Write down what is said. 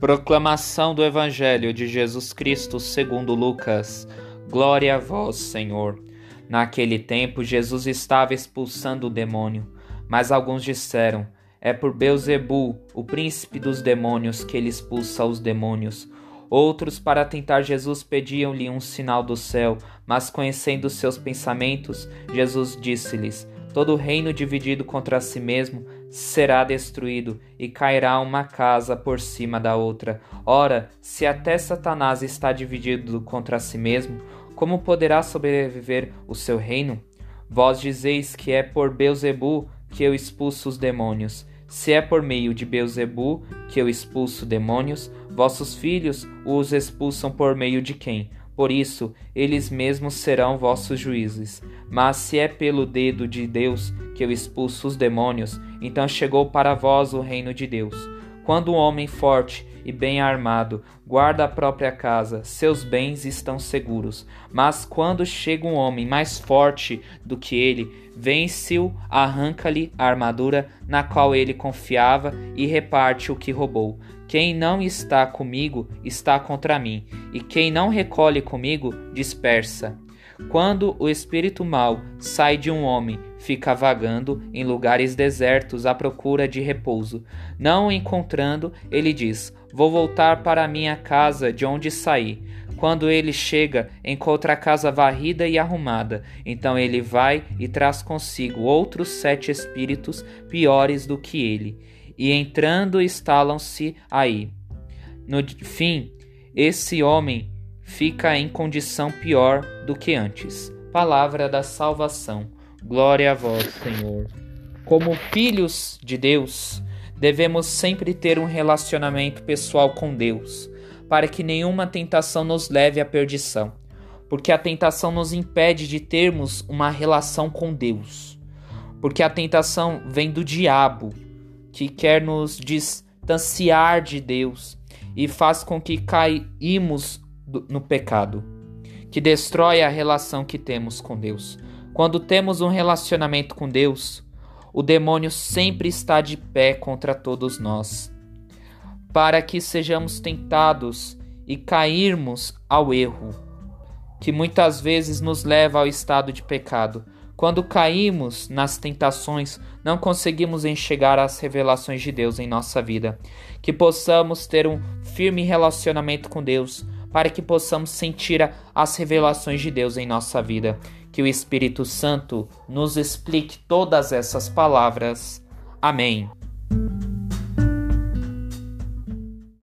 Proclamação do Evangelho de Jesus Cristo segundo Lucas. Glória a vós, Senhor. Naquele tempo Jesus estava expulsando o demônio, mas alguns disseram: É por Beuzebu, o príncipe dos demônios, que ele expulsa os demônios. Outros, para tentar Jesus, pediam-lhe um sinal do céu, mas conhecendo seus pensamentos, Jesus disse-lhes: Todo reino dividido contra si mesmo será destruído, e cairá uma casa por cima da outra. Ora, se até Satanás está dividido contra si mesmo, como poderá sobreviver o seu reino? Vós dizeis que é por Beuzebu que eu expulso os demônios. Se é por meio de Beuzebu que eu expulso demônios, vossos filhos os expulsam por meio de quem? Por isso, eles mesmos serão vossos juízes. Mas se é pelo dedo de Deus que eu expulso os demônios, então chegou para vós o reino de Deus. Quando um homem forte e bem armado guarda a própria casa, seus bens estão seguros. Mas quando chega um homem mais forte do que ele, vence-o, arranca-lhe a armadura na qual ele confiava e reparte o que roubou. Quem não está comigo está contra mim, e quem não recolhe comigo dispersa. Quando o espírito mau sai de um homem, fica vagando em lugares desertos à procura de repouso. Não o encontrando, ele diz: Vou voltar para minha casa de onde saí. Quando ele chega, encontra a casa varrida e arrumada. Então ele vai e traz consigo outros sete espíritos piores do que ele e entrando instalam-se aí. No fim, esse homem fica em condição pior do que antes. Palavra da salvação. Glória a vós, Senhor. Como filhos de Deus, devemos sempre ter um relacionamento pessoal com Deus, para que nenhuma tentação nos leve à perdição, porque a tentação nos impede de termos uma relação com Deus. Porque a tentação vem do diabo, que quer nos distanciar de Deus e faz com que caímos no pecado, que destrói a relação que temos com Deus. Quando temos um relacionamento com Deus, o demônio sempre está de pé contra todos nós, para que sejamos tentados e cairmos ao erro, que muitas vezes nos leva ao estado de pecado. Quando caímos nas tentações, não conseguimos enxergar as revelações de Deus em nossa vida. Que possamos ter um firme relacionamento com Deus, para que possamos sentir as revelações de Deus em nossa vida. Que o Espírito Santo nos explique todas essas palavras. Amém.